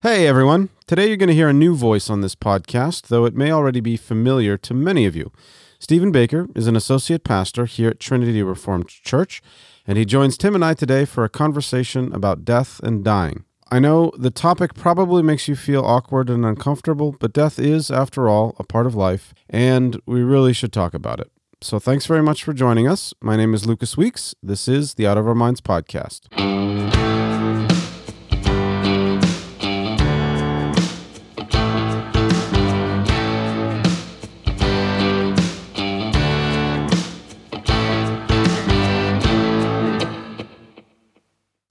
Hey everyone. Today you're going to hear a new voice on this podcast, though it may already be familiar to many of you. Stephen Baker is an associate pastor here at Trinity Reformed Church, and he joins Tim and I today for a conversation about death and dying. I know the topic probably makes you feel awkward and uncomfortable, but death is, after all, a part of life, and we really should talk about it. So thanks very much for joining us. My name is Lucas Weeks. This is the Out of Our Minds podcast.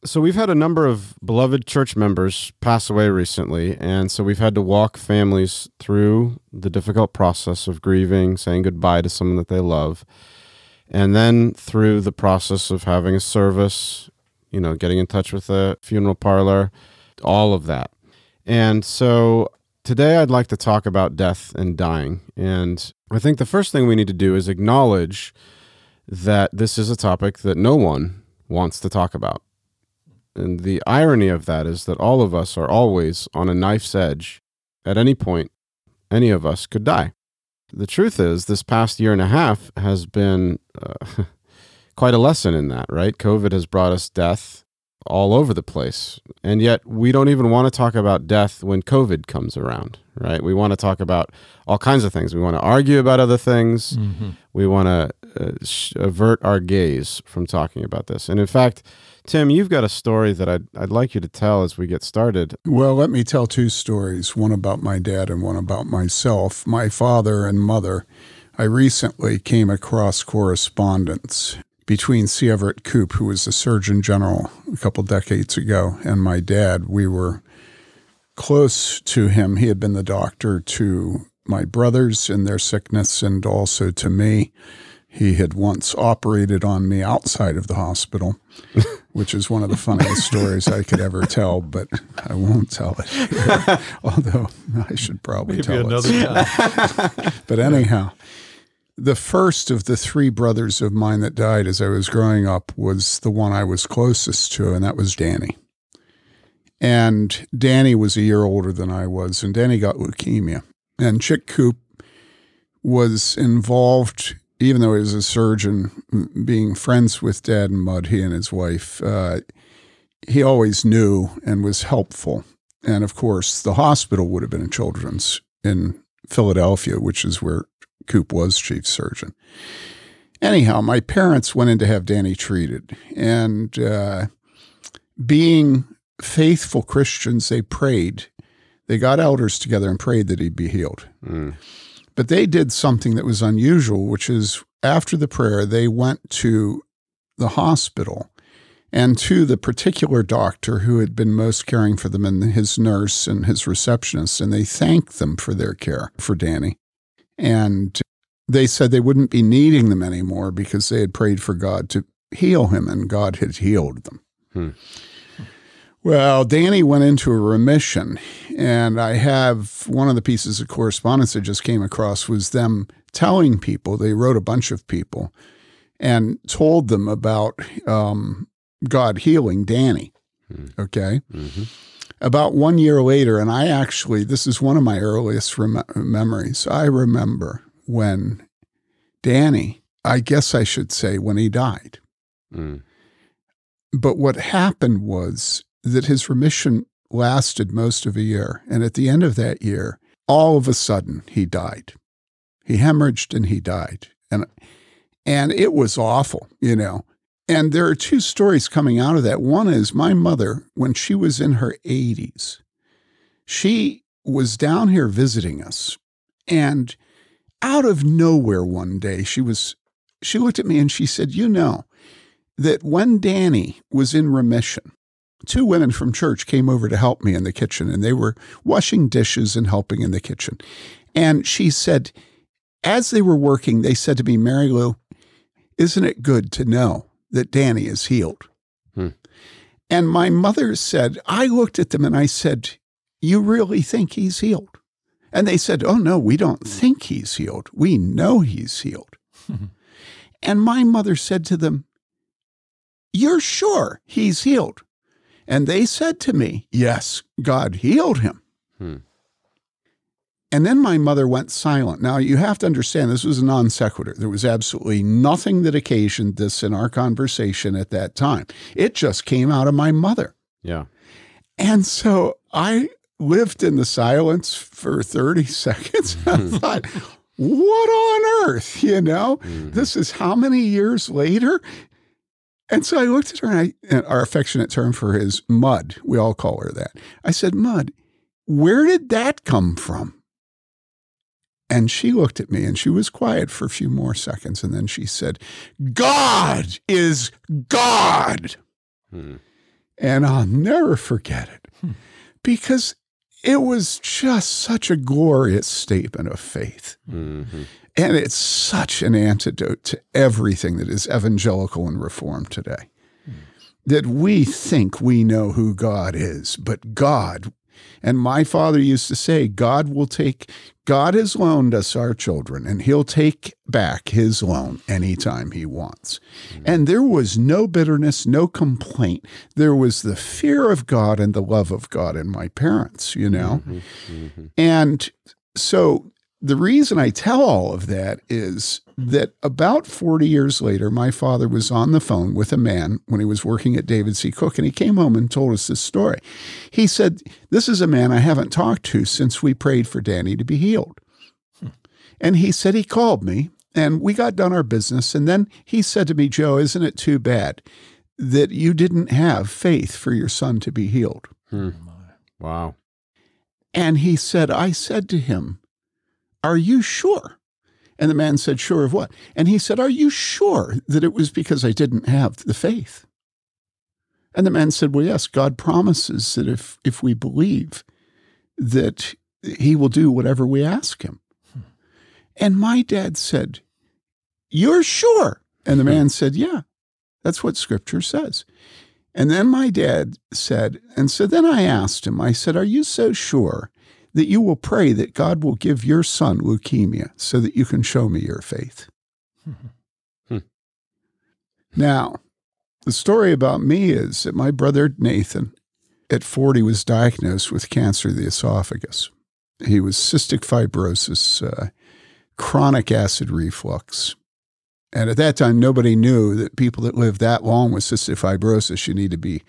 So we've had a number of beloved church members pass away recently, and so we've had to walk families through the difficult process of grieving, saying goodbye to someone that they love, and then through the process of having a service, you know, getting in touch with a funeral parlor, all of that. And so today I'd like to talk about death and dying. And I think the first thing we need to do is acknowledge that this is a topic that no one wants to talk about. And the irony of that is that all of us are always on a knife's edge. At any point, any of us could die. The truth is, this past year and a half has been uh, quite a lesson in that, right? COVID has brought us death all over the place. And yet, we don't even want to talk about death when COVID comes around, right? We want to talk about all kinds of things. We want to argue about other things. Mm-hmm. We want to uh, avert our gaze from talking about this. And in fact, Tim, you've got a story that I'd, I'd like you to tell as we get started. Well, let me tell two stories one about my dad and one about myself. My father and mother, I recently came across correspondence between C. Everett Koop, who was the Surgeon General a couple decades ago, and my dad. We were close to him. He had been the doctor to my brothers in their sickness and also to me. He had once operated on me outside of the hospital, which is one of the funniest stories I could ever tell, but I won't tell it. Here, although I should probably Maybe tell another it. time. but anyhow, the first of the three brothers of mine that died as I was growing up was the one I was closest to, and that was Danny. And Danny was a year older than I was, and Danny got leukemia. And Chick Koop was involved even though he was a surgeon, being friends with Dad and Mud, he and his wife, uh, he always knew and was helpful. And of course, the hospital would have been a children's in Philadelphia, which is where Koop was chief surgeon. Anyhow, my parents went in to have Danny treated. And uh, being faithful Christians, they prayed. They got elders together and prayed that he'd be healed. Mm. But they did something that was unusual, which is after the prayer, they went to the hospital and to the particular doctor who had been most caring for them and his nurse and his receptionist, and they thanked them for their care for Danny. And they said they wouldn't be needing them anymore because they had prayed for God to heal him, and God had healed them. Hmm. Well, Danny went into a remission, and I have one of the pieces of correspondence I just came across was them telling people, they wrote a bunch of people and told them about um, God healing Danny. Mm. Okay. Mm-hmm. About one year later, and I actually, this is one of my earliest rem- memories. I remember when Danny, I guess I should say, when he died. Mm. But what happened was that his remission lasted most of a year. And at the end of that year, all of a sudden, he died. He hemorrhaged and he died. And, and it was awful, you know. And there are two stories coming out of that. One is my mother, when she was in her 80s, she was down here visiting us. And out of nowhere one day, she was, she looked at me and she said, You know, that when Danny was in remission, two women from church came over to help me in the kitchen and they were washing dishes and helping in the kitchen. And she said, as they were working, they said to me, Mary Lou, isn't it good to know that Danny is healed? Hmm. And my mother said, I looked at them and I said, You really think he's healed? And they said, Oh, no, we don't think he's healed. We know he's healed. and my mother said to them, You're sure he's healed? And they said to me, Yes, God healed him. Hmm. And then my mother went silent. Now, you have to understand this was a non sequitur. There was absolutely nothing that occasioned this in our conversation at that time. It just came out of my mother. Yeah. And so I lived in the silence for 30 seconds. I thought, what on earth? You know, Mhm. this is how many years later? And so I looked at her and, I, and our affectionate term for her is Mud. We all call her that. I said, Mud, where did that come from? And she looked at me and she was quiet for a few more seconds. And then she said, God is God. Hmm. And I'll never forget it because it was just such a glorious statement of faith. Mhm. And it's such an antidote to everything that is evangelical and reformed today. That we think we know who God is, but God, and my father used to say, God will take, God has loaned us our children, and he'll take back his loan anytime he wants. And there was no bitterness, no complaint. There was the fear of God and the love of God in my parents, you know? Mhm. Mhm. And so the reason I tell all of that is that about 40 years later, my father was on the phone with a man when he was working at David C. Cook, and he came home and told us this story. He said, This is a man I haven't talked to since we prayed for Danny to be healed. And he said, He called me, and we got done our business. And then he said to me, Joe, isn't it too bad that you didn't have faith for your son to be healed? Hmm. Wow. And he said, I said to him, Are you sure? And the man said, Sure of what? And he said, Are you sure that it was because I didn't have the faith? And the man said, Well, yes, God promises that if, if we believe, that he will do whatever we ask him. Hmm. And my dad said, You're sure? And the hmm. man said, Yeah, that's what scripture says. And then my dad said, and so then I asked him, I said, Are you so sure that you will pray that God will give your son leukemia so that you can show me your faith? Hmm. Now, the story about me is that my brother Nathan at 40 was diagnosed with cancer of the esophagus. He was cystic fibrosis, uh, chronic acid reflux. And at that time, nobody knew that people that live that long with cystic fibrosis, you need to be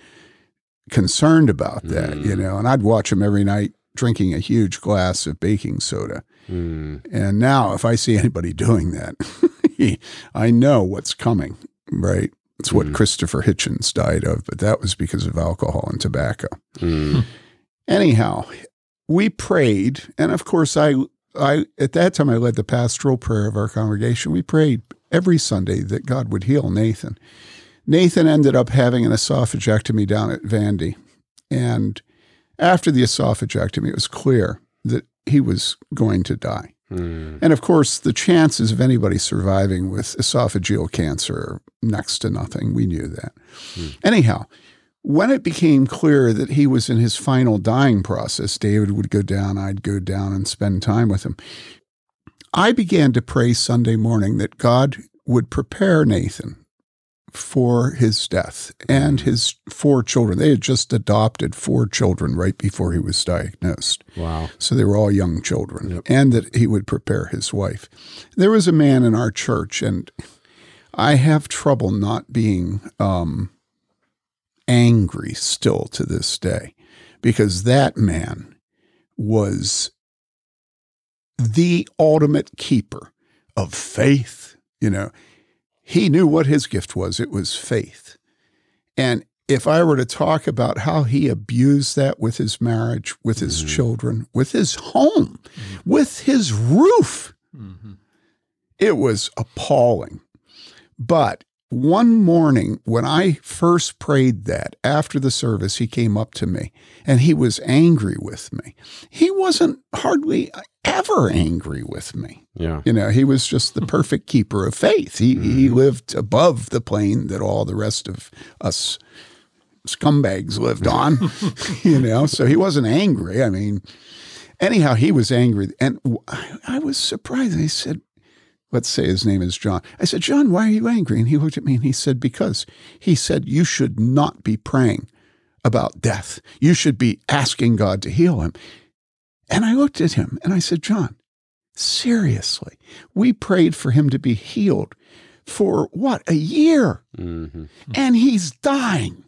concerned about that, Mm. you know. And I'd watch him every night drinking a huge glass of baking soda. Hmm. And now, if I see anybody doing that, I know what's coming, right? It's what Mhm. Christopher Hitchens died of, but that was because of alcohol and tobacco. Hmm. Anyhow, we prayed, and of course, I, I at that time I led the pastoral prayer of our congregation. We prayed every Sunday that God would heal Nathan. Nathan ended up having an esophagectomy down at Vandy, and after the esophagectomy, it was clear that he was going to die. Hmm. And of course, the chances of anybody surviving with esophageal cancer are next to nothing. We knew that. Hmm. Anyhow, when it became clear that he was in his final dying process, David would go down, I'd go down and spend time with him. I began to pray Sunday morning that God would prepare Nathan for his death and his four children. They had just adopted four children right before he was diagnosed. Wow. So they were all young children, Yep. and that he would prepare his wife. There was a man in our church, and I have trouble not being um, angry still to this day because that man was the ultimate keeper of faith. You know, he knew what his gift was it was faith. And if I were to talk about how he abused that with his marriage, with his Mhm. children, with his home, with his roof, Mm-hmm. it was appalling. But one morning when I first prayed that after the service, he came up to me and he was angry with me. He wasn't hardly ever angry with me. Yeah. You know, he was just the perfect keeper of faith. He he mm-hmm. lived above the plane that all the rest of us scumbags lived on. you know, so he wasn't angry. I mean, anyhow, he was angry, and I was surprised. I said, "Let's say his name is John." I said, "John, why are you angry?" And he looked at me and he said, "Because he said you should not be praying." about death. You should be asking God to heal him. And I looked at him and I said, John, seriously, we prayed for him to be healed for what, a year? Mm-hmm. And he's dying.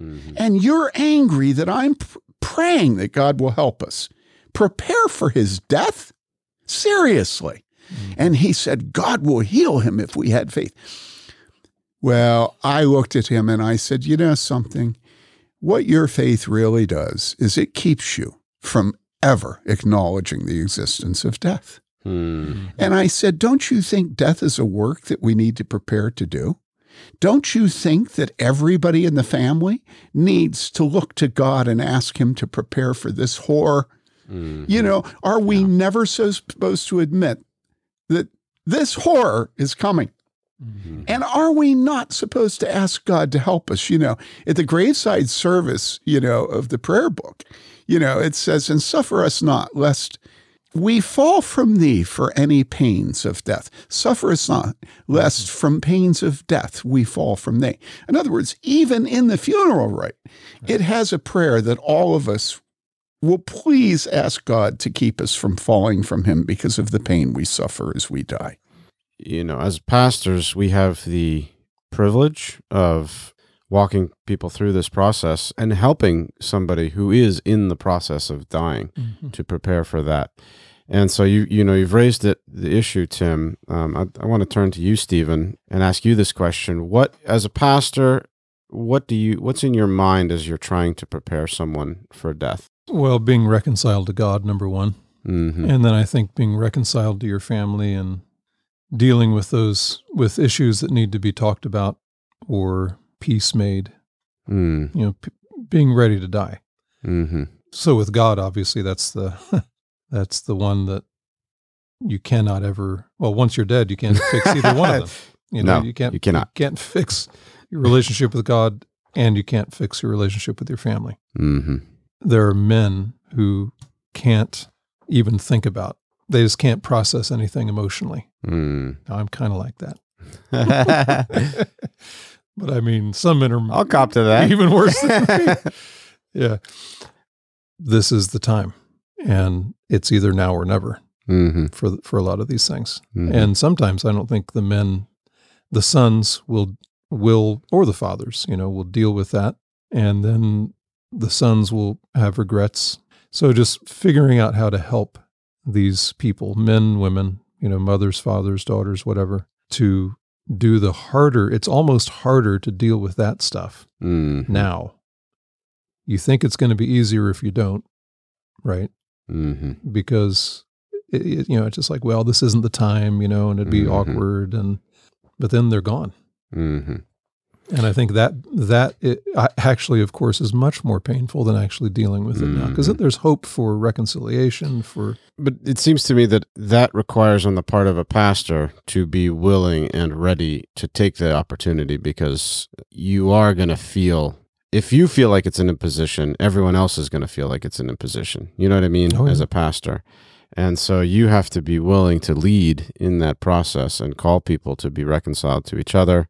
Mm-hmm. And you're angry that I'm p- praying that God will help us. Prepare for his death? Seriously. And he said, God will heal him if we had faith. Well, I looked at him and I said, You know something? What your faith really does is it keeps you from ever acknowledging the existence of death. Mm. And I said, Don't you think death is a work that we need to prepare to do? Don't you think that everybody in the family needs to look to God and ask Him to prepare for this horror? Mm. You know, are we never so supposed to admit that this horror is coming? Mm-hmm. And are we not supposed to ask God to help us? You know, at the graveside service, you know, of the prayer book, you know, it says, And suffer us not, lest we fall from thee for any pains of death. Suffer us not, lest mm-hmm. from pains of death we fall from thee. In other words, even in the funeral rite, it has a prayer that all of us will please ask God to keep us from falling from him because of the pain we suffer as we die. you know, as pastors, we have the privilege of walking people through this process and helping somebody who is in the process of dying Mhm. to prepare for that. And so you you know you've raised it the issue, Tim. Um, I, I want to turn to you, Stephen, and ask you this question: What, as a pastor, what do you what's in your mind as you're trying to prepare someone for death? Well, being reconciled to God, number one. Mm-hmm. And then I think being reconciled to your family and dealing with those with issues that need to be talked about or peace made, Mm, you know, p- being ready to die. mm-hmm. So with God, obviously that's the that's the one that you cannot ever well, once you're dead, you can't fix either one of them. You know, No, you can't you cannot. can't fix your relationship with God and you can't fix your relationship with your family. Mm-hmm. there are men who can't even think about they just can't process anything emotionally Mm. i'm kind of like that but i mean some men are I'll cop to that. even worse than yeah this is the time and it's either now or never mm-hmm. for for a lot of these things Mhm. and sometimes i don't think the men the sons will will or the fathers you know will deal with that and then the sons will have regrets so just figuring out how to help these people men women you know mothers fathers daughters whatever to do the harder it's almost harder to deal with that stuff Mhm. now you think it's going to be easier if you don't right Mhm. because it, you know it's just like well this isn't the time you know and it'd be Mhm. awkward and but then they're gone Mhm. And i think that that it, actually of course is much more painful than actually dealing with it now because mm-hmm. there's hope for reconciliation for But it seems to me that that requires on the part of a pastor to be willing and ready to take the opportunity because you are going to feel if you feel like it's an imposition, everyone else is going to feel like it's an imposition. You know what I mean? Oh, As a pastor. And so you have to be willing to lead in that process and call people to be reconciled to each other,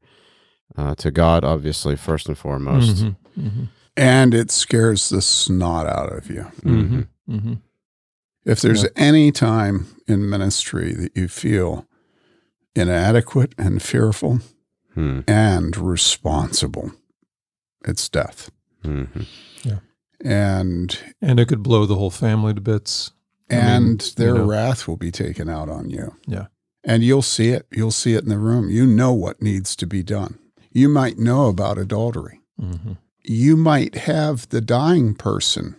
uh, to God, obviously, first and foremost. Mhm, mhm, And it scares the snot out of you. Mhm. mhm. If there's Yeah. any time in ministry that you feel inadequate and fearful Hmm. and responsible, it's death. Mhm. And and it could blow the whole family to bits I mean, and you their know. wrath will be taken out on you. Yeah. And you'll see it. You'll see it in the room. You know what needs to be done. You might know about adultery. hmm You might have the dying person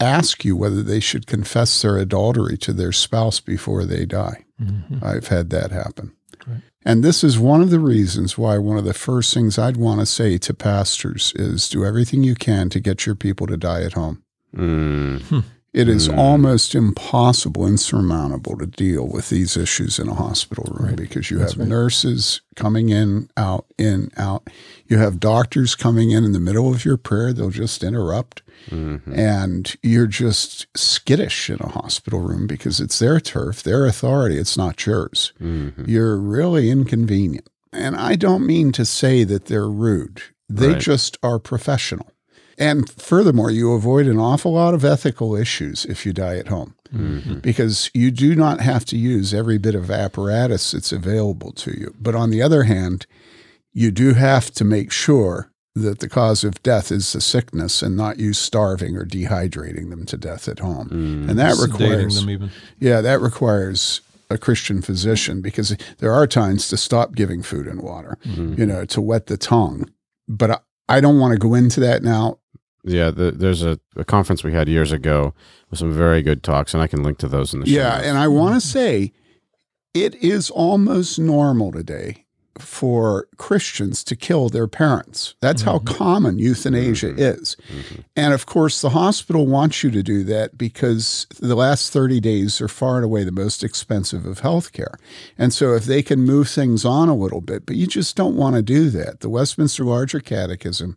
ask you whether they should confess their adultery to their spouse before they die. hmm I've had that happen. Right. And this is one of the reasons why one of the first things I'd want to say to pastors is do everything you can to get your people to die at home. Mm. It is Mm. almost impossible, insurmountable to deal with these issues in a hospital room Right. because you That's have right. nurses coming in, out, in, out. You have doctors coming in in the middle of your prayer. They'll just interrupt. Mhm. And you're just skittish in a hospital room because it's their turf, their authority. It's not yours. Mhm. You're really inconvenient. And I don't mean to say that they're rude, they Right. just are professional. And furthermore, you avoid an awful lot of ethical issues if you die at home Mm-hmm. because you do not have to use every bit of apparatus that's available to you. But on the other hand, you do have to make sure that the cause of death is the sickness and not you starving or dehydrating them to death at home. Mm. And that Sedating requires them even. yeah, that requires a Christian physician because there are times to stop giving food and water, Mm-hmm. you know, to wet the tongue. But I, I don't want to go into that now. Yeah, the, there's a, a conference we had years ago with some very good talks, and I can link to those in the show. Yeah, and I want to say it is almost normal today for Christians to kill their parents. That's how mm-hmm. common euthanasia mm-hmm. is. Mm-hmm. And of course, the hospital wants you to do that because the last 30 days are far and away the most expensive of healthcare. And so if they can move things on a little bit, but you just don't want to do that. The Westminster Larger Catechism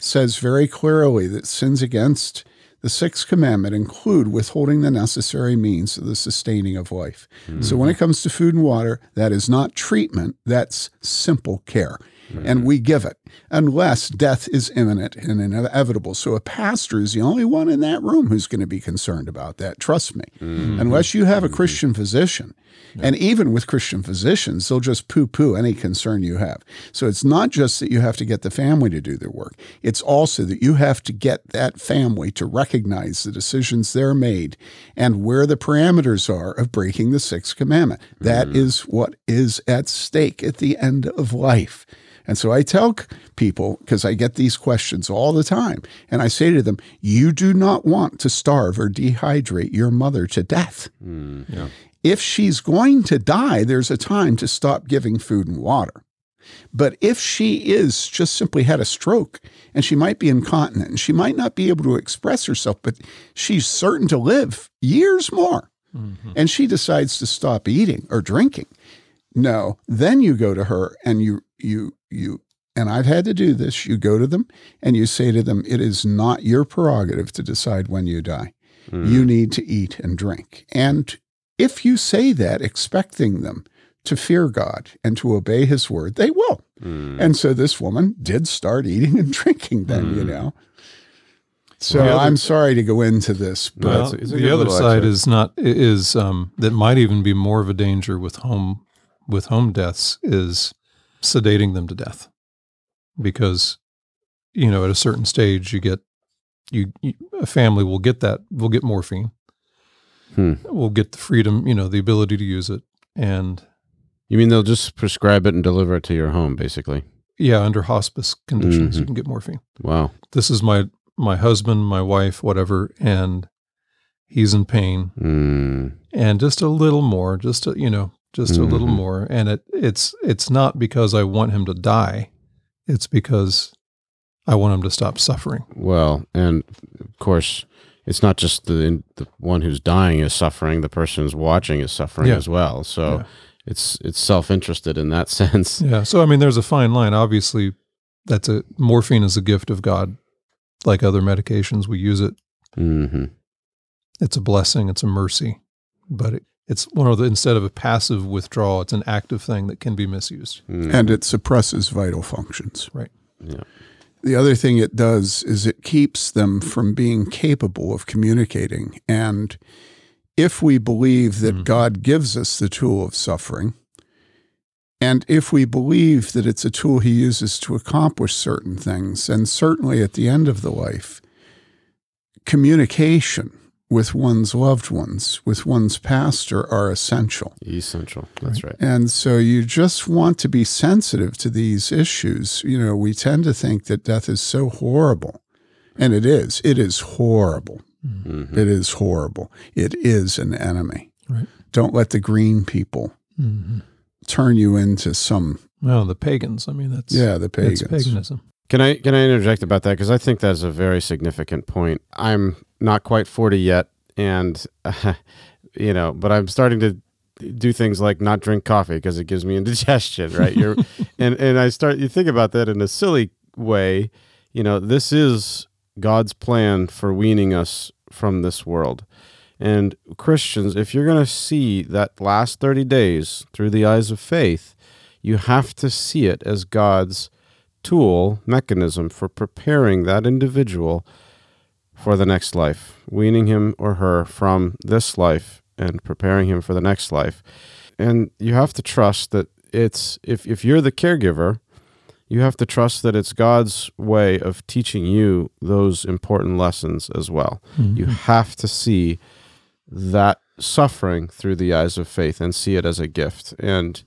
says very clearly that sins against the sixth commandment include withholding the necessary means of the sustaining of life. So when mm-hmm. it comes to food and water, that is not treatment, that's simple care. And we give it unless death is imminent and inevitable. So a pastor is the only one in that room who's going to be concerned about that. Trust me. Mm-hmm. Unless you have a mm-hmm. Christian physician. And even with Christian physicians, they'll just poo poo any concern you have. So it's not just that you have to get the family to do their work, it's also that you have to get that family to recognize the decisions they're made and where the parameters are of breaking the sixth commandment. That mm. is what is at stake at the end of life. And so I tell people, because I get these questions all the time, and I say to them, You do not want to starve or dehydrate your mother to death. Mm. Yeah. If she's going to die, there's a time to stop giving food and water. But if she is just simply had a stroke and she might be incontinent and she might not be able to express herself, but she's certain to live years more, mm-hmm. and she decides to stop eating or drinking, no, then you go to her and you you you and I've had to do this. You go to them and you say to them, "It is not your prerogative to decide when you die. You need to eat and drink." And if you say that, expecting them to fear God and to obey His word, they will. Mm. And so this woman did start eating and drinking then, you know. So Well, other- I'm sorry to go into this, but Well, it's it's the other side is not is um, that might even be more of a danger with home with home deaths is sedating them to death because you know at a certain stage you get you, you a family will get that will get morphine Hmm. will get the freedom you know the ability to use it and You mean they'll just prescribe it and deliver it to your home, basically? yeah under hospice conditions you Mhm. can get morphine Wow. this is my my husband my wife whatever and he's in pain Mm. and just a little more just a, you know just a little Mhm. more. And it it's it's not because i want him to die. It's because i want him to stop suffering. Well, and of course, it's not just the the one who's dying is suffering; the person who's watching is suffering Yeah. as well. So Yeah. it's it's self interested in that sense. yeah. So i mean there's a fine line. Obviously that's a morphine is a gift of god. Like other medications we use it. Hmm it's a blessing. It's a mercy. But it, it's one of the instead of a passive withdrawal it's an active thing that can be misused and it suppresses vital functions. Right. Yeah. The other thing it does is it keeps them from being capable of communicating. And if we believe that Mhm. God gives us the tool of suffering, and if we believe that it's a tool he uses to accomplish certain things, and certainly at the end of the life, communication with one's loved ones, with one's pastor, are essential. essential. That's right. And so you just want to be sensitive to these issues. You know, we tend to think that death is so horrible. And it is. It is horrible. Mhm. It is horrible. It is an enemy. Right. Don't let the green people mm-hmm. turn you into some, well the pagans i mean that's yeah, the pagans. that's paganism Can I can I interject about that because I think that's a very significant point. I'm not quite forty yet, and you know, but I'm starting to do things like not drink coffee because it gives me indigestion. Right? You're and and I start you think about that in a silly way. You know, this is God's plan for weaning us from this world. And Christians, if you're going to see that last 30 days through the eyes of faith, you have to see it as God's tool mechanism for preparing that individual for the next life, weaning him or her from this life and preparing him for the next life. And you have to trust that it's if if you're the caregiver, you have to trust that it's God's way of teaching you those important lessons as well. Mm-hmm. You have to see that suffering through the eyes of faith and see it as a gift. And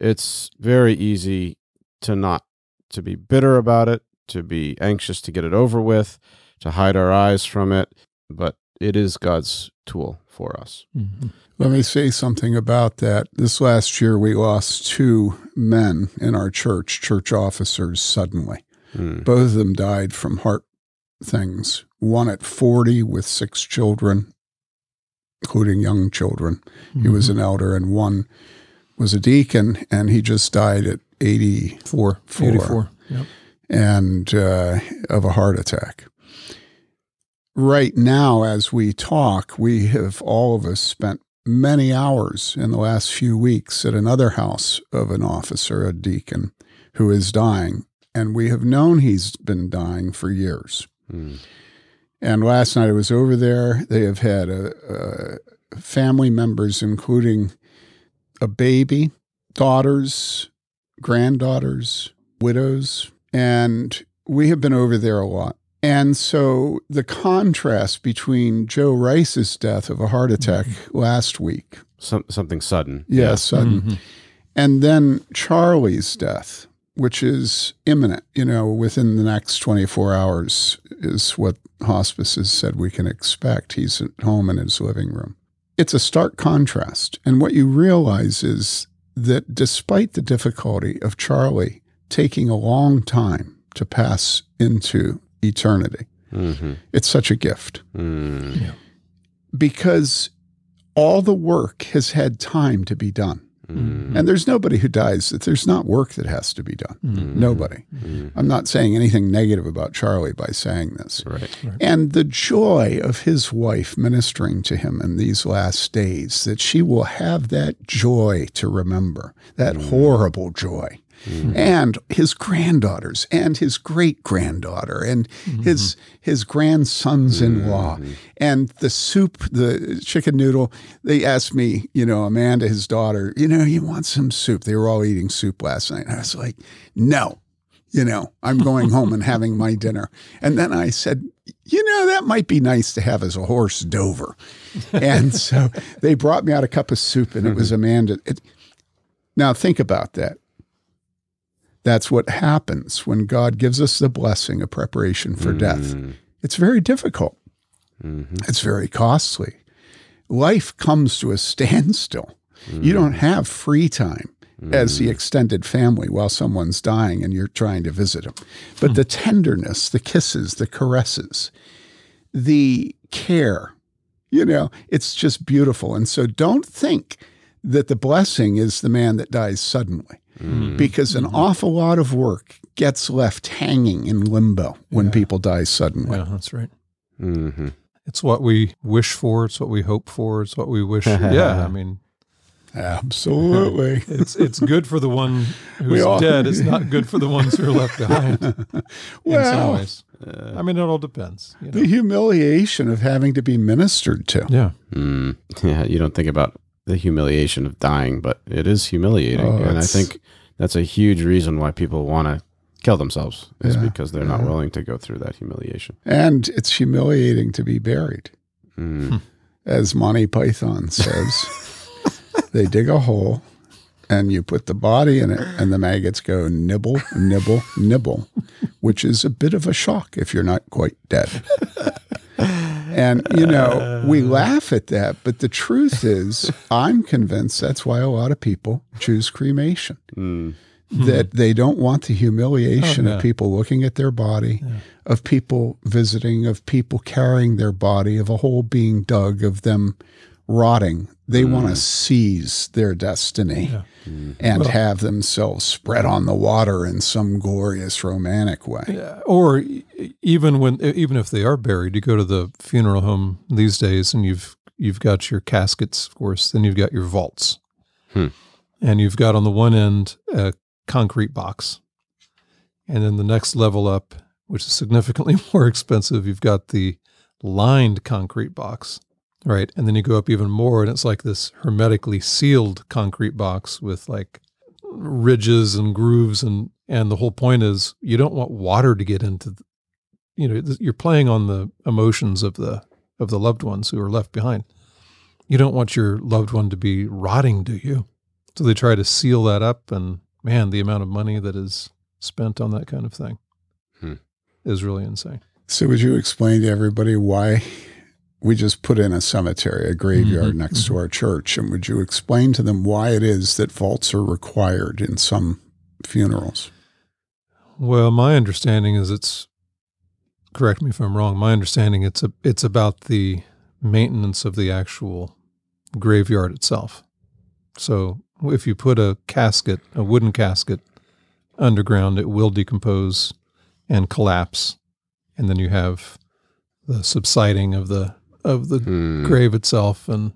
it's very easy to not to be bitter about it, to be anxious to get it over with, to hide our eyes from it, but it is God's tool for us. Mhm. Let me say something about that. This last year, we lost two men in our church, church officers, suddenly. Mm. Both of them died from heart things. One at 40 with six children, including young children. He was an elder, and one was a deacon, and he just died at 80 four, Four. 84. Yep. and uh, of a heart attack. Right now, as we talk, we have all of us spent many hours in the last few weeks at another house of an officer, a deacon, who is dying. And we have known he's been dying for years. Mm. And last night I was over there. They have had a, a family members, including a baby, daughters, granddaughters, widows, and we have been over there a lot. And so the contrast between Joe Rice's death of a heart attack last week, Some, something sudden. yes, sudden, Mhm. and then Charlie's death, which is imminent, you know, within the next 24 hours, is what hospice has said we can expect. He's at home in his living room. It's a stark contrast. And what you realize is that despite the difficulty of Charlie taking a long time to pass into eternity, hmm it's such a gift Mm. because all the work has had time to be done. Mm. And there's nobody who dies that there's not work that has to be done. Mhm. Nobody. Mm. I'm not saying anything negative about Charlie by saying this. Right. And the joy of his wife ministering to him in these last days, that she will have that joy to remember, that horrible joy. Mm-hmm. And his granddaughters and his great granddaughter and mm-hmm. his his grandsons in law mm-hmm. and the soup, the chicken noodle. They asked me, you know, Amanda, his daughter, you know, you want some soup? They were all eating soup last night. I was like, no, you know, I'm going home and having my dinner. And then I said, you know, that might be nice to have as a hors d'oeuvre. And so they brought me out a cup of soup and it was Amanda. It, now think about that. That's what happens when God gives us the blessing of preparation for death. Mm. It's very difficult. Mm-hmm. It's very costly. Life comes to a standstill. You don't mm. have free time as the mm. extended family while someone's dying and you're trying to visit them. But the hmm. tenderness, the kisses, the caresses, the care, you know, it's just beautiful. And so don't think that the blessing is the man that dies suddenly because an awful lot of work gets left hanging in limbo when people die suddenly. Yeah, that's right. hmm It's what we wish for. It's what we hope for. It's what we wish. yeah, I mean, Absolutely. it's it's good for the one who's all- dead. It's not good for the ones who are left behind. in some Well, ways, I mean, it all depends. You know? the humiliation of having to be ministered to. Yeah, Mm. Yeah, you don't think about the humiliation of dying, but it is humiliating, Oh, and I think that's a huge reason why people want to kill themselves is Yeah, because they're not yeah. willing to go through that humiliation. And it's humiliating to be buried. Mm. As Monty Python says, they dig a hole and you put the body in it, and the maggots go nibble, nibble, nibble, which is a bit of a shock if you're not quite dead. And, you know, we laugh at that, but the truth is, I'm convinced that's why a lot of people choose cremation. Mm. That they don't want the humiliation Oh, yeah. of people looking at their body, of people visiting, of people carrying their body, of a hole being dug, of them rotting. They want to seize their destiny Yeah. and have themselves spread on the water in some glorious romantic way. Yeah, or even when even if they are buried, you go to the funeral home these days, and you've you've got your caskets, of course. Then you've got your vaults, Hmm. and you've got on the one end a concrete box, And then the next level up, which is significantly more expensive, you've got the lined concrete box, right? And then you go up even more, and it's like this hermetically sealed concrete box with like ridges and grooves and and the whole point is you don't want water to get into the, you know you're playing on the emotions of the of the loved ones who are left behind you don't want your loved one to be rotting do you so they try to seal that up and man the amount of money that is spent on that kind of thing Hmm. is really insane So, would you explain to everybody why we just put in a cemetery, a graveyard Mhm, next to our church? And would you explain to them why it is that vaults are required in some funerals? Well, my understanding is it's correct me if I'm wrong. My understanding it's a, it's about the maintenance of the actual graveyard itself. So if you put a casket, a wooden casket underground, it will decompose and collapse, and then you have the subsiding of the of the Hmm. grave itself and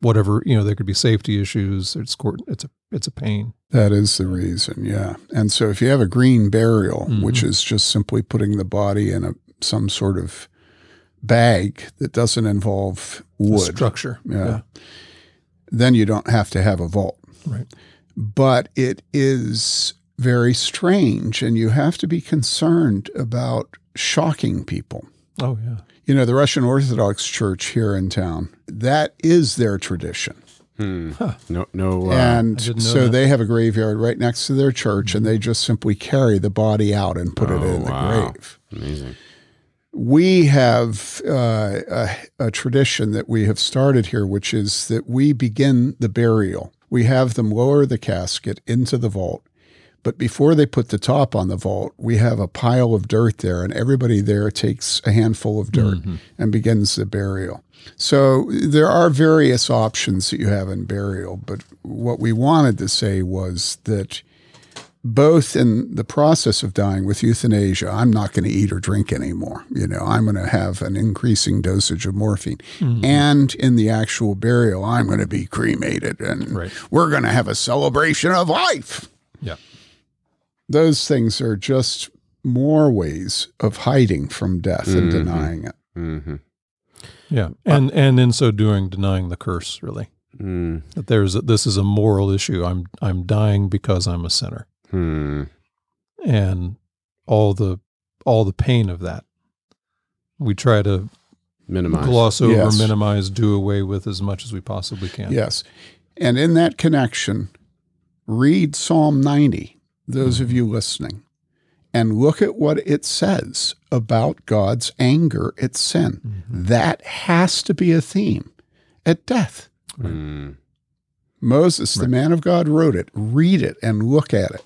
whatever you know. There could be safety issues. It's court- it's a it's a pain. That is the reason, yeah. And so, if you have a green burial, Mhm. which is just simply putting the body in a some sort of bag that doesn't involve The wood, structure. Yeah. then you don't have to have a vault. Right. But it is very strange, and you have to be concerned about shocking people. Oh yeah. You know, the Russian Orthodox Church here in town, that is their tradition. Hmm. Huh. No, no. Uh, and I didn't know so that. they have a graveyard right next to their church, and they just simply carry the body out and put it Oh, in the grave. amazing. We have uh, a, a tradition that we have started here, which is that we begin the burial. We have them lower the casket into the vault. But before they put the top on the vault, we have a pile of dirt there, and everybody there takes a handful of dirt Mhm. and begins the burial. So there are various options that you have in burial, but what we wanted to say was that both in the process of dying with euthanasia, I'm not going to eat or drink anymore. You know, I'm going to have an increasing dosage of morphine. Mhm. And in the actual burial, I'm going to be cremated and Right. we're going to have a celebration of life. Yeah. Those things are just more ways of hiding from death and Mhm. denying it. hmm Yeah, and and in so doing, denying the curse. Really, Mm. that there's a, this is a moral issue. I'm I'm dying because I'm a sinner, Hmm. and all the all the pain of that. We try to Minimize. gloss over, Yes. minimize, do away with as much as we possibly can. Yes. And in that connection, read Psalm 90, those of you listening, and look at what it says about God's anger at sin. Mhm. That has to be a theme at death. Hmm. Moses, the man of God, wrote it. Read it and look at it.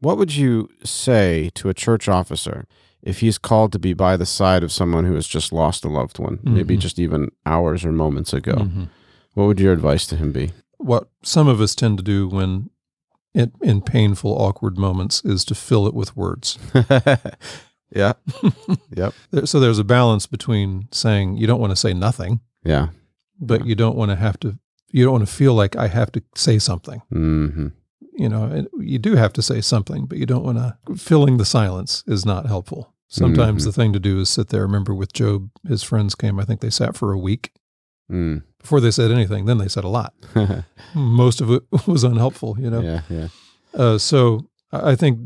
What would you say to a church officer if he's called to be by the side of someone who has just lost a loved one, maybe Mhm. just even hours or moments ago? Mhm. What would your advice to him be? What some of us tend to do when it, in painful, awkward moments is to fill it with words. yeah. Yep. So there's a balance between saying you don't want to say nothing, Yeah. but you don't want to have to. You don't want to feel like I have to say something. hmm you know, you do have to say something, but you don't want to. Filling the silence is not helpful. Sometimes Mhm. the thing to do is sit there. Remember with Job, his friends came. I think they sat for a week Mm. Before they said anything. Then they said a lot. Most of it was unhelpful, you know. Yeah. Yeah. Uh, so I think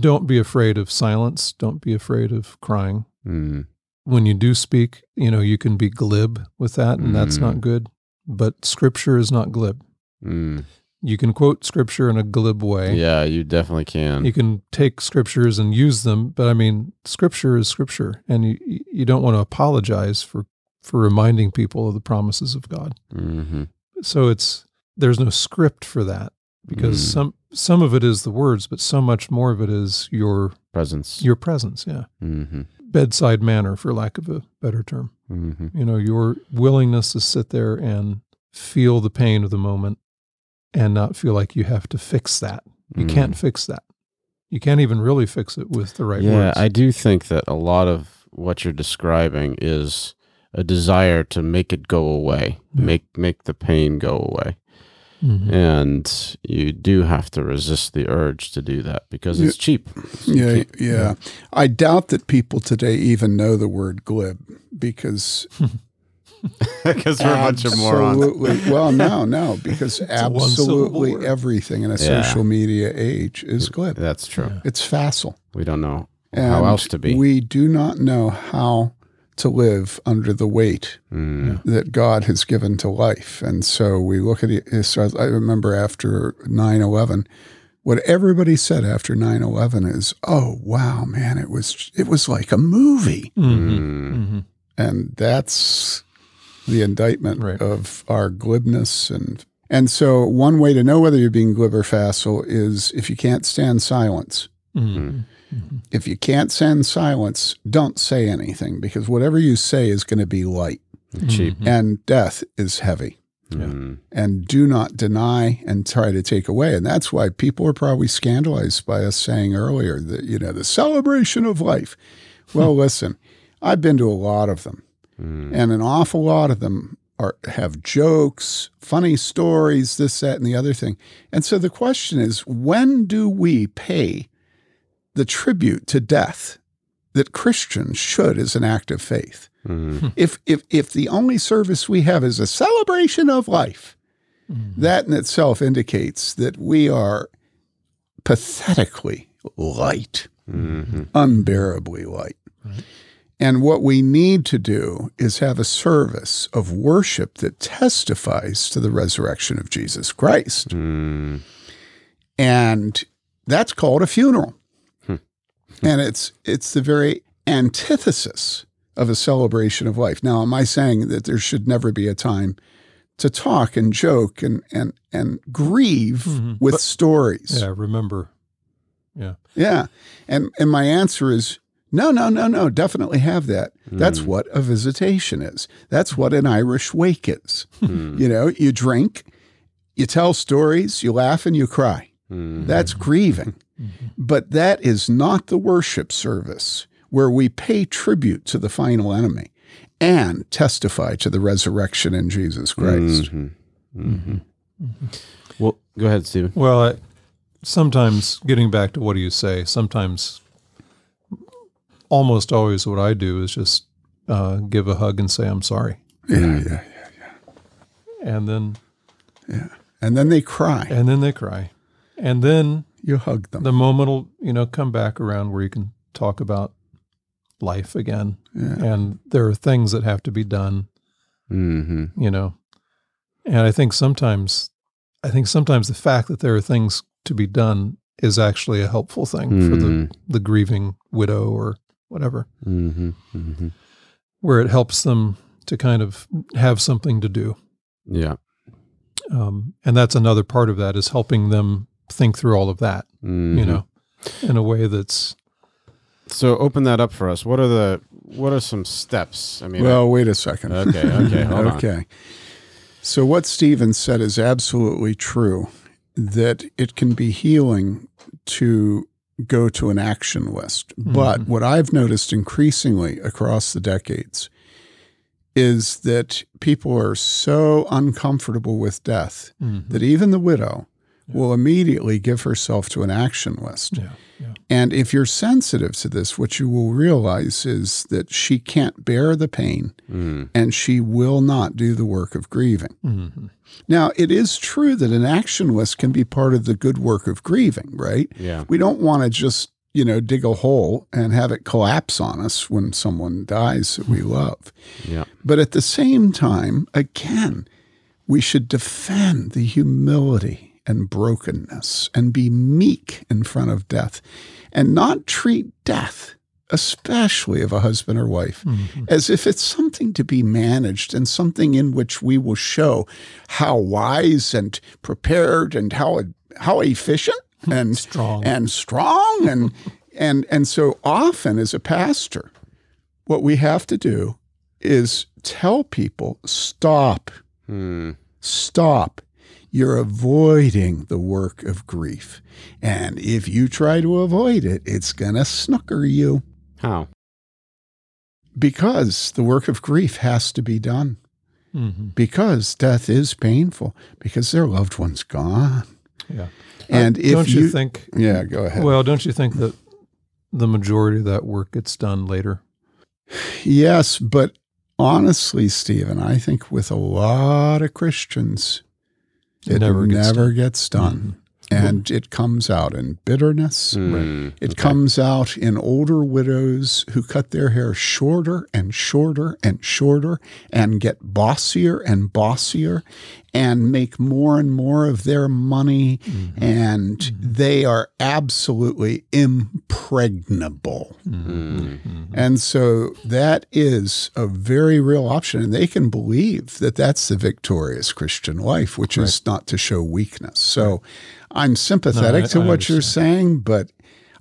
don't be afraid of silence. Don't be afraid of crying. Mm. When you do speak, you know, you can be glib with that, and that's Mm. not good. But scripture is not glib. Mm. You can quote scripture in a glib way. Yeah, you definitely can. you can take scriptures and use them but i mean scripture is scripture and you you don't want to apologize for for reminding people of the promises of god. Hmm so it's there's no script for that because Mm. some some of it is the words but so much more of it is your Presence. your presence yeah. Hmm bedside manner for lack of a better term. Hmm you know your willingness to sit there and feel the pain of the moment and not feel like you have to fix that. You can't fix that. You can't even really fix it with the right Mm. yeah, words. I do think that a lot of what you're describing is a desire to make it go away, Yeah. make make the pain go away. Mhm. and you do have to resist the urge to do that because it's cheap. It's Yeah, cheap. yeah. I doubt that people today even know the word glib because because we're a bunch of morons. absolutely. Well, no, no, because absolutely everything in a Yeah. social media age is glib. That's true. It's facile. We don't know And how else to be. We do not know how to live under the weight Mm. that God has given to life. And so we look at it. so I remember after 9 11, what everybody said after 9 11 is, oh, wow, man, it was, it was like a movie. Mhm. Mm. Mhm. And that's the indictment Right. of our glibness. And, and so one way to know whether you're being glib or facile is if you can't stand silence. If you can't send silence, don't say anything because whatever you say is going to be light Cheap. Mhm. and death is heavy. Mm. and do not deny and try to take away. And that's why people are probably scandalized by us saying earlier that, you know, the celebration of life. Well, listen, I've been to a lot of them, Mm. and an awful lot of them are have jokes, funny stories, this, that, and the other thing. And so the question is, when do we pay the tribute to death that Christians should as an act of faith? Mm. If if if the only service we have is a celebration of life, Mhm. that in itself indicates that we are pathetically light, Mhm. unbearably light. And what we need to do is have a service of worship that testifies to the resurrection of Jesus Christ. Mm. And that's called a funeral. And it's it's the very antithesis of a celebration of life. Now, am I saying that there should never be a time to talk and joke and and and grieve Mhm. with But- stories? Yeah, remember. Yeah. Yeah. And and my answer is no, no, no, no, definitely have that. That's Mm. what a visitation is. That's what an Irish wake is. Mm. You know, you drink, you tell stories, you laugh and you cry. Mm. That's grieving. Mhm. But that is not the worship service where we pay tribute to the final enemy and testify to the resurrection in Jesus Christ. Mhm. Mhm. Well, go ahead, Stephen. Well, I, sometimes getting back to what do you say? Sometimes, almost always, what I do is just uh, give a hug and say I'm sorry, Yeah, yeah, Yeah, yeah, and then yeah. And then they cry. and then they cry, and then You hug them. the moment will you know come back around where you can talk about life again, Yeah. and there are things that have to be done, Mm-hmm. you know, and I think sometimes, I think sometimes the fact that there are things to be done is actually a helpful thing for the the grieving widow or whatever. Mm-hmm. Mm-hmm. where it helps them to kind of have something to do. Yeah. Um, and that's another part of that is helping them think through all of that, Mhm. you know, in a way that's, So open that up for us. What are the what are some steps? I mean, well, wait a second. okay, okay, hold on. okay. So, what Stephen said is absolutely true that it can be healing to go to an action list. But Mhm. what I've noticed increasingly across the decades is that people are so uncomfortable with death Mhm. that even the widow will immediately give herself to an action list. yeah, yeah, And if you're sensitive to this, what you will realize is that she can't bear the pain Mm. and she will not do the work of grieving. Mhm. Now, it is true that an action list can be part of the good work of grieving, right? Yeah. We don't want to just, you know, dig a hole and have it collapse on us when someone dies that we love. Yeah. But at the same time, again, we should defend the humility and brokenness and be meek in front of death and not treat death, especially of a husband or wife, Mhm. as if it's something to be managed and something in which we will show how wise and prepared and how how efficient and Strong. and strong and and and so often as a pastor what we have to do is tell people stop Mm. stop you're avoiding the work of grief and if you try to avoid it it's going to snooker you How? because the work of grief has to be done Mm-hmm. because death is painful because their loved one's gone. Yeah. And Uh, if don't you, think? yeah, go ahead. Well, don't you think that the majority of that work gets done later? yes, but honestly, Stephen, I think with a lot of Christians, it never gets never done. gets done. Mm-hmm. And it comes out in bitterness. Mm, It okay. comes out in older widows who cut their hair shorter and shorter and shorter and get bossier and bossier and make more and more of their money. And they are absolutely impregnable. Mm. And so that is a very real option. And they can believe that that's the victorious Christian life, which is not to show weakness. So I'm sympathetic I- to I what you're saying, but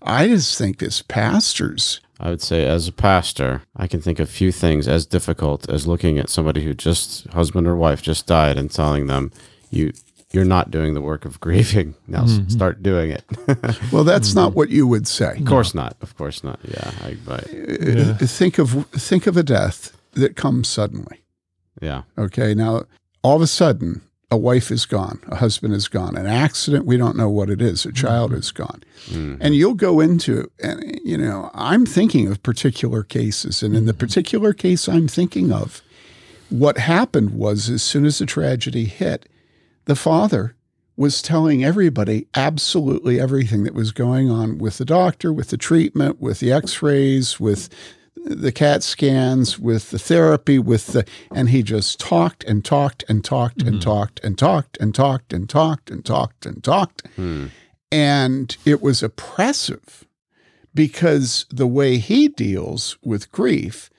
I just think as pastors, I would say, as a pastor, I can think of few things as difficult as looking at somebody who just husband or wife just died and telling them, "You, you're not doing the work of grieving. Now Mm-hmm. start doing it." well, that's not what you would say. Of course not. Of course not. Yeah. I, but, Yeah. Uh, Think of think of a death that comes suddenly. yeah. Okay, now all of a sudden, a wife is gone, a husband is gone, an accident, we don't know what it is, a child is gone. Mm. And you'll go into, and you know, I'm thinking of particular cases. And in the particular case I'm thinking of, what happened was as soon as the tragedy hit, the father was telling everybody absolutely everything that was going on with the doctor, with the treatment, with the x rays, with the CAT scans, with the therapy, with the, and he just talked and talked and talked and mm. talked and talked and talked and talked and talked and talked. Mm. And it was oppressive because the way he deals with grief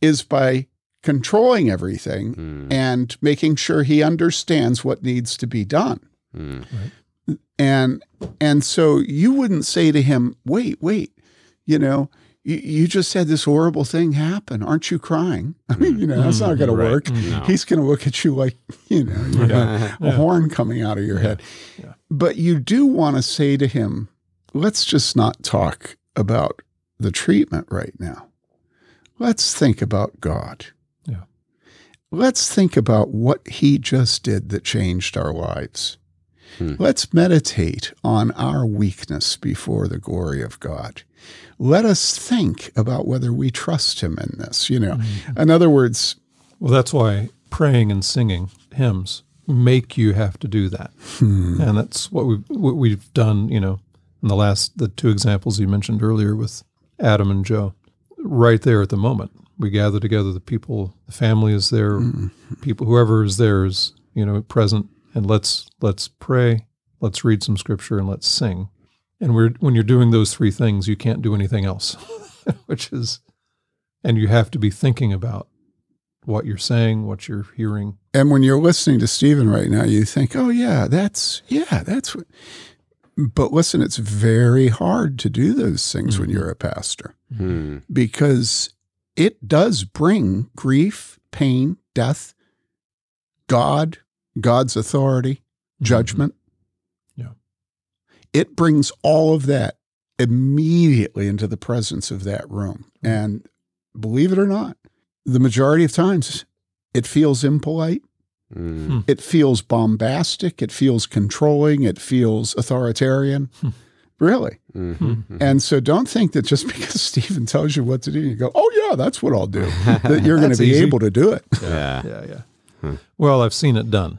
is by controlling everything mm. and making sure he understands what needs to be done. Hmm. Right. And and so you wouldn't say to him, "Wait, wait, you know, you, you just had this horrible thing happen. Aren't you crying?" I mean, mm, you know, that's mm, not going to Right. work. Mm, no. He's going to look at you like, you know, you got a horn coming out of your head. Yeah. But you do want to say to him, "Let's just not talk about the treatment right now. Let's think about God." Yeah. Let's think about what he just did that changed our lives. Hmm. Let's meditate on our weakness before the glory of God. Let us think about whether we trust him in this. You know, Mm-hmm. in other words, Well, that's why praying and singing hymns make you have to do that, and that's what we've what we've done. You know, in the last the two examples you mentioned earlier with Adam and Joe, right there at the moment we gather together. The people, the family is there, people, whoever is there is you know present, and let's let's pray, let's read some scripture, and let's sing. And we're when you're doing those three things, you can't do anything else, which is, and you have to be thinking about what you're saying, what you're hearing. and when you're listening to Stephen right now, you think, oh, yeah, that's, yeah, that's what. But listen, it's very hard to do those things when you're a pastor Mm. because it does bring grief, pain, death, God, God's authority, judgment. Yeah. It brings all of that immediately into the presence of that room. Mm-hmm. And believe it or not, the majority of times it feels impolite. Mm. Hmm. It feels bombastic. It feels controlling. It feels authoritarian. Hmm. Really. Mhm. And so don't think that just because Stephen tells you what to do, you go, oh, yeah, that's what I'll do, that you're going to be easy. able to do it. Yeah. Yeah, yeah. Well, I've seen it done.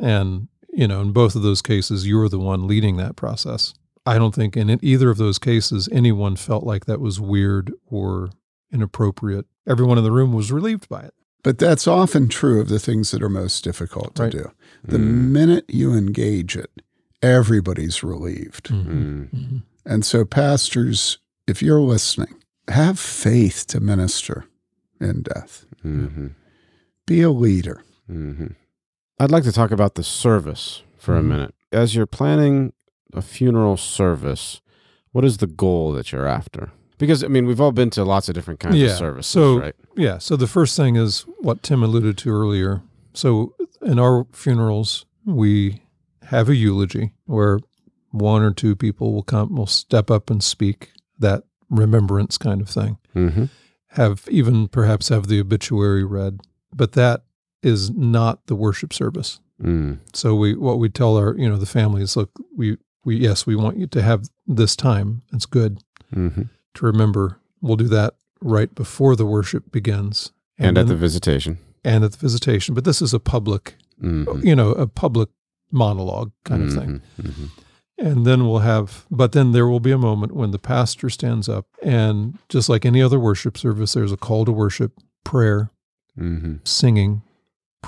And, you know, in both of those cases, you were the one leading that process. I don't think in either of those cases anyone felt like that was weird or inappropriate. Everyone in the room was relieved by it. But that's often true of the things that are most difficult to Right. do. The minute you engage it, everybody's relieved. Mm. And so, pastors, if you're listening, have faith to minister in death. Mhm. Be a leader. I'd like to talk about the service for a Mhm. minute. As you're planning a funeral service, what is the goal that you're after? Because I mean, we've all been to lots of different kinds Yeah, of services, so- right? Yeah. So the first thing is what Tim alluded to earlier. So in our funerals, we have a eulogy where one or two people will come, will step up and speak that remembrance kind of thing. Mm-hmm. Have even perhaps have the obituary read, but that is not the worship service. Mm. So we what we tell our you know the families look we we yes we want you to have this time. It's good hmm to remember. We'll do that right before the worship begins And, at the visitation. and at the visitation. But this is a public Mhm. you know a public monologue kind of thing. Mhm. Mhm. And then we'll have, but then there will be a moment when the pastor stands up, and just like any other worship service, there's a call to worship, prayer, Mhm. singing,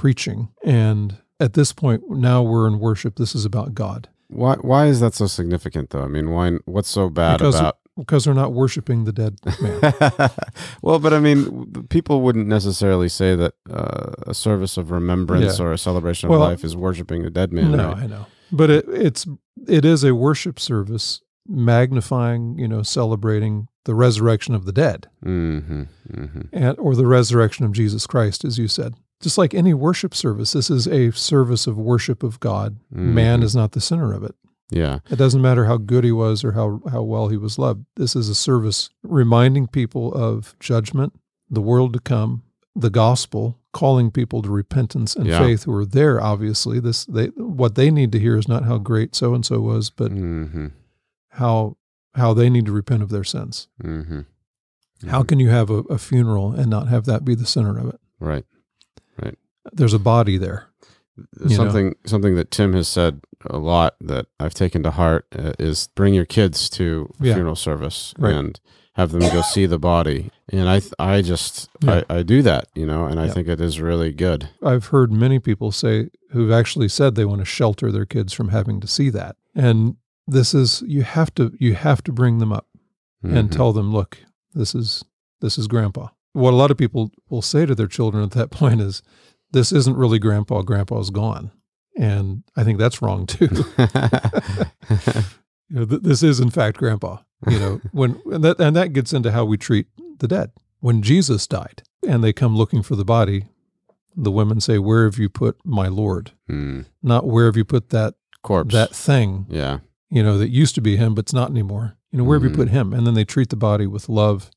preaching. And at this point, now we're in worship. This is about God Why why is that so significant though? I mean, why what's so bad Because- about because they're not worshiping the dead man. well, but I mean, people wouldn't necessarily say that uh, a service of remembrance Yeah. or a celebration of Well, life is worshiping a dead man. no, right? I know. But it, it's, it is a worship service magnifying, you know, celebrating the resurrection of the dead Mm-hmm. Mm-hmm. and, or the resurrection of Jesus Christ, as you said. Just like any worship service, this is a service of worship of God. Man Mhm. is not the center of it. Yeah. It doesn't matter how good he was or how, how well he was loved. This is a service reminding people of judgment, the world to come, the gospel, calling people to repentance and Yeah. faith who are there, obviously. This they what they need to hear is not how great so and so was, but Mm-hmm. how how they need to repent of their sins. Mm-hmm. How can you have a, a funeral and not have that be the center of it? right? There's a body there. You know. something something that Tim has said a lot that I've taken to heart uh, is bring your kids to Yeah. funeral service Right. and have them go see the body. And I th- I just Yeah. I, I do that, you know, and I Yeah. think it is really good. I've heard many people say who've actually said they want to shelter their kids from having to see that. And this is you have to you have to bring them up and Mhm. tell them, look, this is this is grandpa. What a lot of people will say to their children at that point is this isn't really grandpa, grandpa's gone. And I think that's wrong too. You know, th- this is in fact grandpa. You know, when and that and that gets into how we treat the dead. When Jesus died and they come looking for the body, the women say, "Where have you put my Lord?" Hmm. Not where have you put that Corpse. that thing, yeah. you know, that used to be him but it's not anymore. You know, where have Mhm. you put him? And then they treat the body with love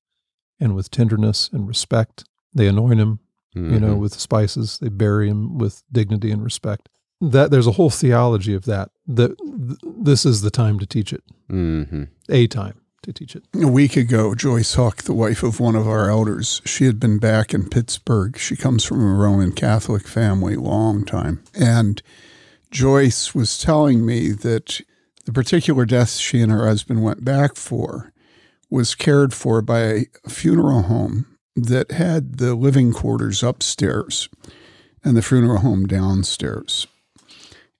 and with tenderness and respect. They anoint him, you know, Mhm. with spices. They bury him with dignity and respect. That there's a whole theology of that. That th- this is the time to teach it. Mhm. A time to teach it. A week ago, Joyce Huck, the wife of one of our elders, she had been back in Pittsburgh. She comes from a Roman Catholic family, long time. And Joyce was telling me that the particular death she and her husband went back for was cared for by a funeral home that had the living quarters upstairs and the funeral home downstairs.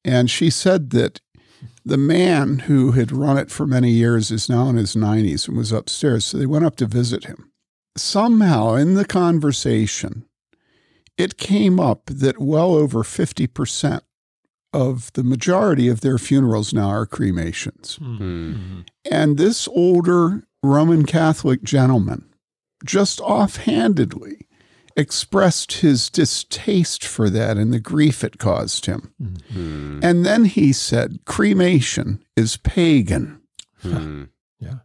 And she said that the man who had run it for many years is now in his 90s and was upstairs. So they went up to visit him. Somehow in the conversation, it came up that well over 50% of the majority of their funerals now are cremations. Hmm. And this older Roman Catholic gentleman just offhandedly expressed his distaste for that and the grief it caused him. Hmm. And then he said, cremation is pagan. Hmm. Yeah.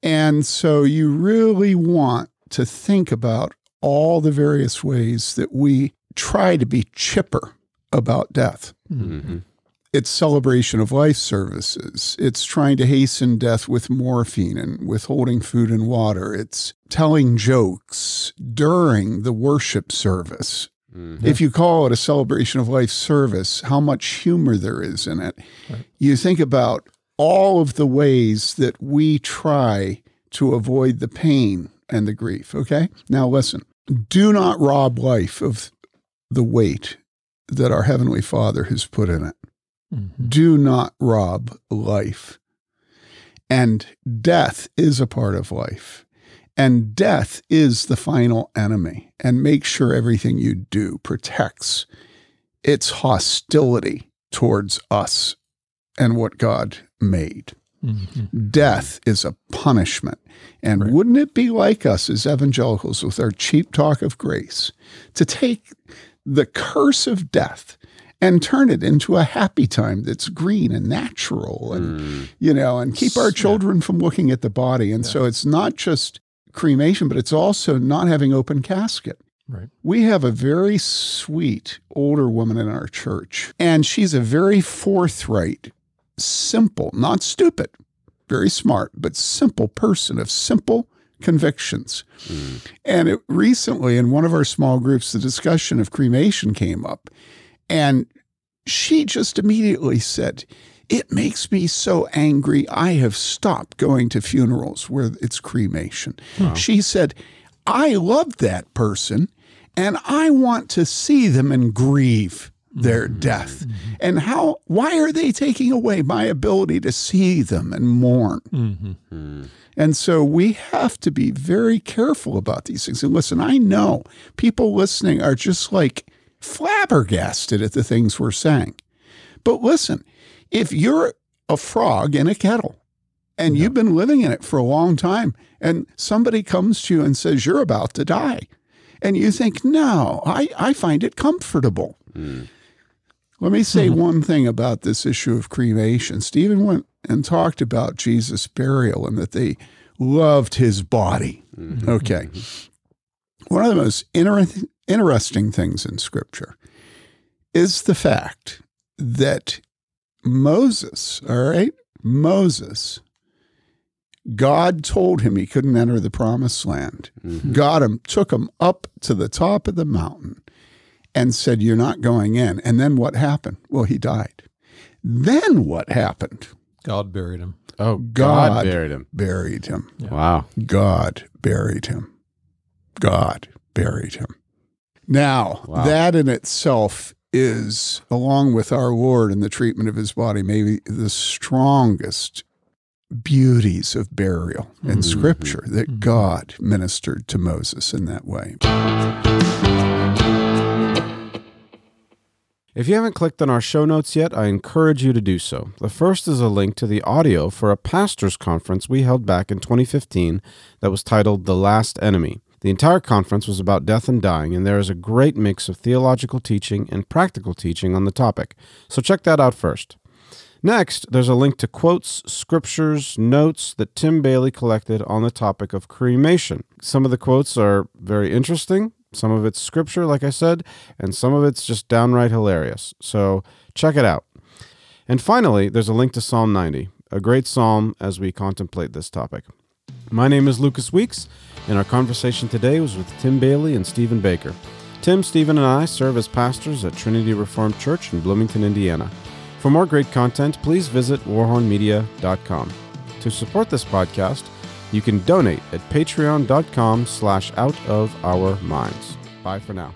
And so you really want to think about all the various ways that we try to be chipper about death. Mhm. It's celebration of life services. It's trying to hasten death with morphine and withholding food and water. It's telling jokes during the worship service. Mhm. If you call it a celebration of life service, how much humor there is in it. Right. You think about all of the ways that we try to avoid the pain and the grief. Okay. Now, listen do not rob life of the weight that our Heavenly Father has put in it. Mhm. Do not rob life. And death is a part of life. And death is the final enemy. And make sure everything you do protects its hostility towards us and what God made. Mhm. Death is a punishment. And Right. wouldn't it be like us as evangelicals with our cheap talk of grace to take the curse of death and turn it into a happy time that's green and natural and Hmm. you know and keep our Yeah. children from looking at the body and so it's not just cremation but it's also not having open casket Right. We have a very sweet older woman in our church, and she's a very forthright, simple, not stupid, very smart, but simple person of simple convictions. And it, recently, in one of our small groups, the discussion of cremation came up, and she just immediately said, It makes me so angry. I have stopped going to funerals where it's cremation. She said, I love that person and I want to see them and grieve their death. And how why are they taking away my ability to see them and mourn? Mm-hmm. And so we have to be very careful about these things. And listen, I know people listening are just like flabbergasted at the things we're saying. But listen, if you're a frog in a kettle and you've been living in it for a long time, and somebody comes to you and says, You're about to die, and you think, No, I, I find it comfortable. Hmm. Let me say mm-hmm. one thing about this issue of cremation. Stephen went and talked about Jesus' burial and that they loved his body. Mm-hmm. Okay. One of the most inter- interesting things in Scripture is the fact that Moses, all right, Moses, God told him he couldn't enter the promised land. Mm-hmm. Got him, took him up to the top of the mountain and said, You're not going in. And then what happened? Well, he died. Then what happened? God buried him. Oh, God, God. buried him. Buried him. Wow. God buried him. God buried him. Now, Wow. that in itself is, along with our Lord and the treatment of his body, maybe the strongest beauties of burial in mm-hmm. Scripture that mm-hmm. God ministered to Moses in that way. If you haven't clicked on our show notes yet, I encourage you to do so. The first is a link to the audio for a pastors' conference we held back in 2015 that was titled The Last Enemy. The entire conference was about death and dying, and there is a great mix of theological teaching and practical teaching on the topic. So check that out first. Next, there's a link to quotes, scriptures, notes that Tim Bayly collected on the topic of cremation. Some of the quotes are very interesting, some of it's scripture, like I said, and some of it's just downright hilarious. So check it out. And finally, there's a link to Psalm 90, a great psalm as we contemplate this topic. My name is Lucas Weeks, and our conversation today was with Tim Bayly and Stephen Baker. Tim, Stephen, and I serve as pastors at Trinity Reformed Church in Bloomington, Indiana. For more great content, please visit warhornmedia.com. To support this podcast, you can donate at patreon.com slash out of our minds. Bye for now.